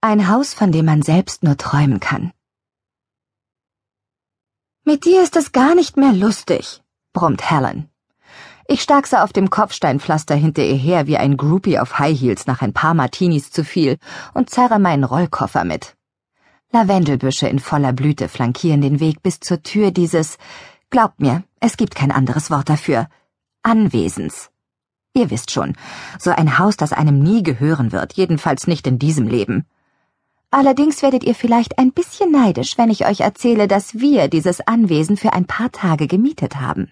Ein Haus, von dem man selbst nur träumen kann. Mit dir ist es gar nicht mehr lustig, brummt Helen. Ich starkse auf dem Kopfsteinpflaster hinter ihr her wie ein Groupie auf High Heels nach ein paar Martinis zu viel und zerre meinen Rollkoffer mit. Lavendelbüsche in voller Blüte flankieren den Weg bis zur Tür dieses, glaubt mir, es gibt kein anderes Wort dafür, Anwesens. Ihr wisst schon, so ein Haus, das einem nie gehören wird, jedenfalls nicht in diesem Leben. Allerdings werdet ihr vielleicht ein bisschen neidisch, wenn ich euch erzähle, dass wir dieses Anwesen für ein paar Tage gemietet haben.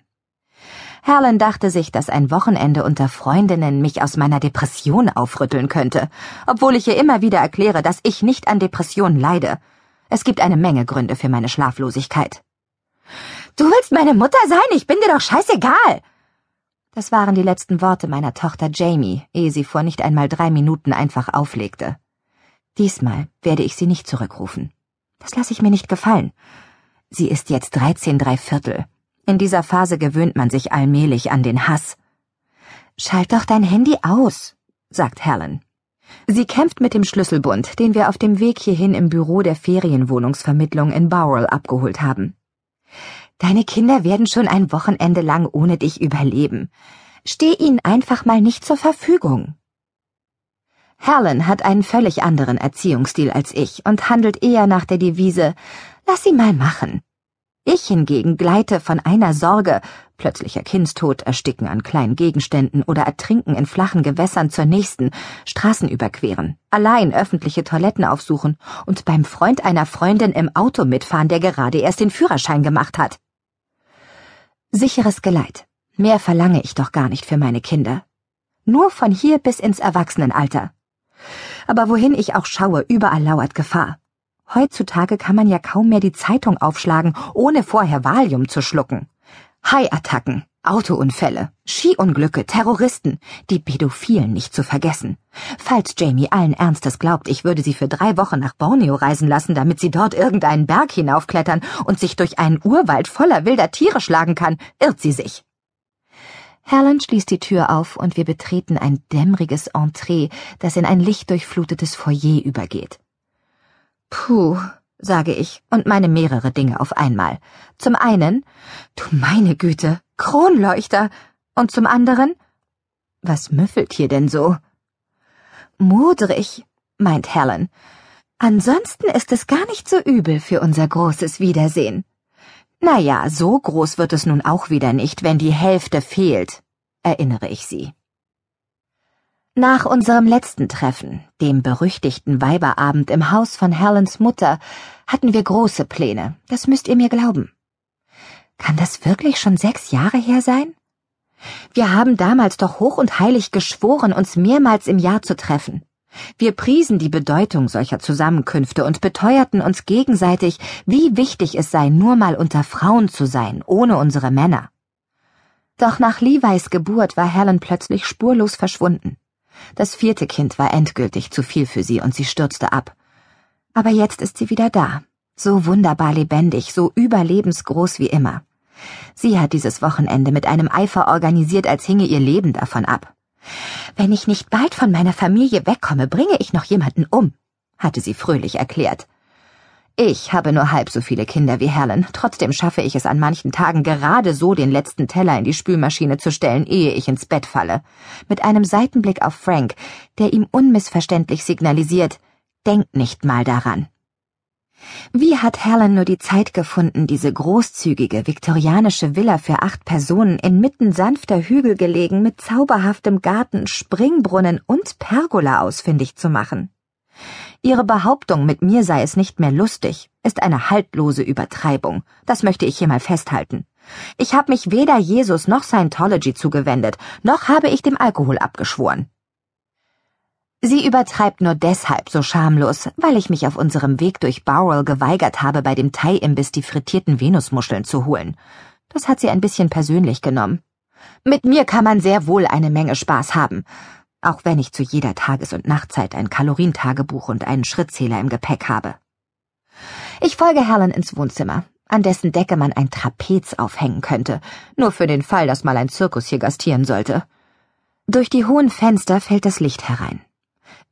Helen dachte sich, dass ein Wochenende unter Freundinnen mich aus meiner Depression aufrütteln könnte, obwohl ich ihr immer wieder erkläre, dass ich nicht an Depressionen leide. Es gibt eine Menge Gründe für meine Schlaflosigkeit. Du willst meine Mutter sein? Ich bin dir doch scheißegal! Das waren die letzten Worte meiner Tochter Jamie, ehe sie vor nicht einmal drei Minuten einfach auflegte. Diesmal werde ich sie nicht zurückrufen. Das lasse ich mir nicht gefallen. Sie ist jetzt dreizehn drei Viertel. In dieser Phase gewöhnt man sich allmählich an den Hass. Schalt doch dein Handy aus, sagt Helen. Sie kämpft mit dem Schlüsselbund, den wir auf dem Weg hierhin im Büro der Ferienwohnungsvermittlung in Bowral abgeholt haben. Deine Kinder werden schon ein Wochenende lang ohne dich überleben. Steh ihnen einfach mal nicht zur Verfügung. Helen hat einen völlig anderen Erziehungsstil als ich und handelt eher nach der Devise Lass sie mal machen. Ich hingegen gleite von einer Sorge, plötzlicher Kindstod, Ersticken an kleinen Gegenständen oder Ertrinken in flachen Gewässern zur nächsten, Straßen überqueren, allein öffentliche Toiletten aufsuchen und beim Freund einer Freundin im Auto mitfahren, der gerade erst den Führerschein gemacht hat. Sicheres Geleit. Mehr verlange ich doch gar nicht für meine Kinder. Nur von hier bis ins Erwachsenenalter. Aber wohin ich auch schaue, überall lauert Gefahr. Heutzutage kann man ja kaum mehr die Zeitung aufschlagen, ohne vorher Valium zu schlucken. Haiattacken, Autounfälle, Skiunglücke, Terroristen, die Pädophilen nicht zu vergessen. Falls Jamie allen Ernstes glaubt, ich würde sie für drei Wochen nach Borneo reisen lassen, damit sie dort irgendeinen Berg hinaufklettern und sich durch einen Urwald voller wilder Tiere schlagen kann, irrt sie sich. Helen schließt die Tür auf und wir betreten ein dämmeriges Entree, das in ein lichtdurchflutetes Foyer übergeht. Puh, sage ich und meine mehrere Dinge auf einmal. Zum einen, du meine Güte, Kronleuchter. Und zum anderen, was müffelt hier denn so? Modrig, meint Helen. Ansonsten ist es gar nicht so übel für unser großes Wiedersehen. Na ja, so groß wird es nun auch wieder nicht, wenn die Hälfte fehlt, erinnere ich sie. Nach unserem letzten Treffen, dem berüchtigten Weiberabend im Haus von Helens Mutter, hatten wir große Pläne, das müsst ihr mir glauben. Kann das wirklich schon sechs Jahre her sein? Wir haben damals doch hoch und heilig geschworen, uns mehrmals im Jahr zu treffen. Wir priesen die Bedeutung solcher Zusammenkünfte und beteuerten uns gegenseitig, wie wichtig es sei, nur mal unter Frauen zu sein, ohne unsere Männer. Doch nach Levis Geburt war Helen plötzlich spurlos verschwunden. Das vierte Kind war endgültig zu viel für sie und sie stürzte ab. Aber jetzt ist sie wieder da. So wunderbar lebendig, so überlebensgroß wie immer. Sie hat dieses Wochenende mit einem Eifer organisiert, als hinge ihr Leben davon ab. Wenn ich nicht bald von meiner Familie wegkomme, bringe ich noch jemanden um, hatte sie fröhlich erklärt. Ich habe nur halb so viele Kinder wie Helen, trotzdem schaffe ich es an manchen Tagen gerade so, den letzten Teller in die Spülmaschine zu stellen, ehe ich ins Bett falle. Mit einem Seitenblick auf Frank, der ihm unmissverständlich signalisiert, denk nicht mal daran. Wie hat Helen nur die Zeit gefunden, diese großzügige viktorianische Villa für acht Personen inmitten sanfter Hügel gelegen mit zauberhaftem Garten, Springbrunnen und Pergola ausfindig zu machen? Ihre Behauptung, mit mir sei es nicht mehr lustig, ist eine haltlose Übertreibung. Das möchte ich hier mal festhalten. Ich habe mich weder Jesus noch Scientology zugewendet, noch habe ich dem Alkohol abgeschworen. Sie übertreibt nur deshalb so schamlos, weil ich mich auf unserem Weg durch Bowral geweigert habe, bei dem Thai-Imbiss die frittierten Venusmuscheln zu holen. Das hat sie ein bisschen persönlich genommen. Mit mir kann man sehr wohl eine Menge Spaß haben auch wenn ich zu jeder Tages- und Nachtzeit ein Kalorientagebuch und einen Schrittzähler im Gepäck habe. Ich folge Helen ins Wohnzimmer, an dessen Decke man ein Trapez aufhängen könnte, nur für den Fall, dass mal ein Zirkus hier gastieren sollte. Durch die hohen Fenster fällt das Licht herein.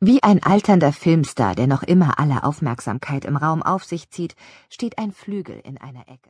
Wie ein alternder Filmstar, der noch immer alle Aufmerksamkeit im Raum auf sich zieht, steht ein Flügel in einer Ecke.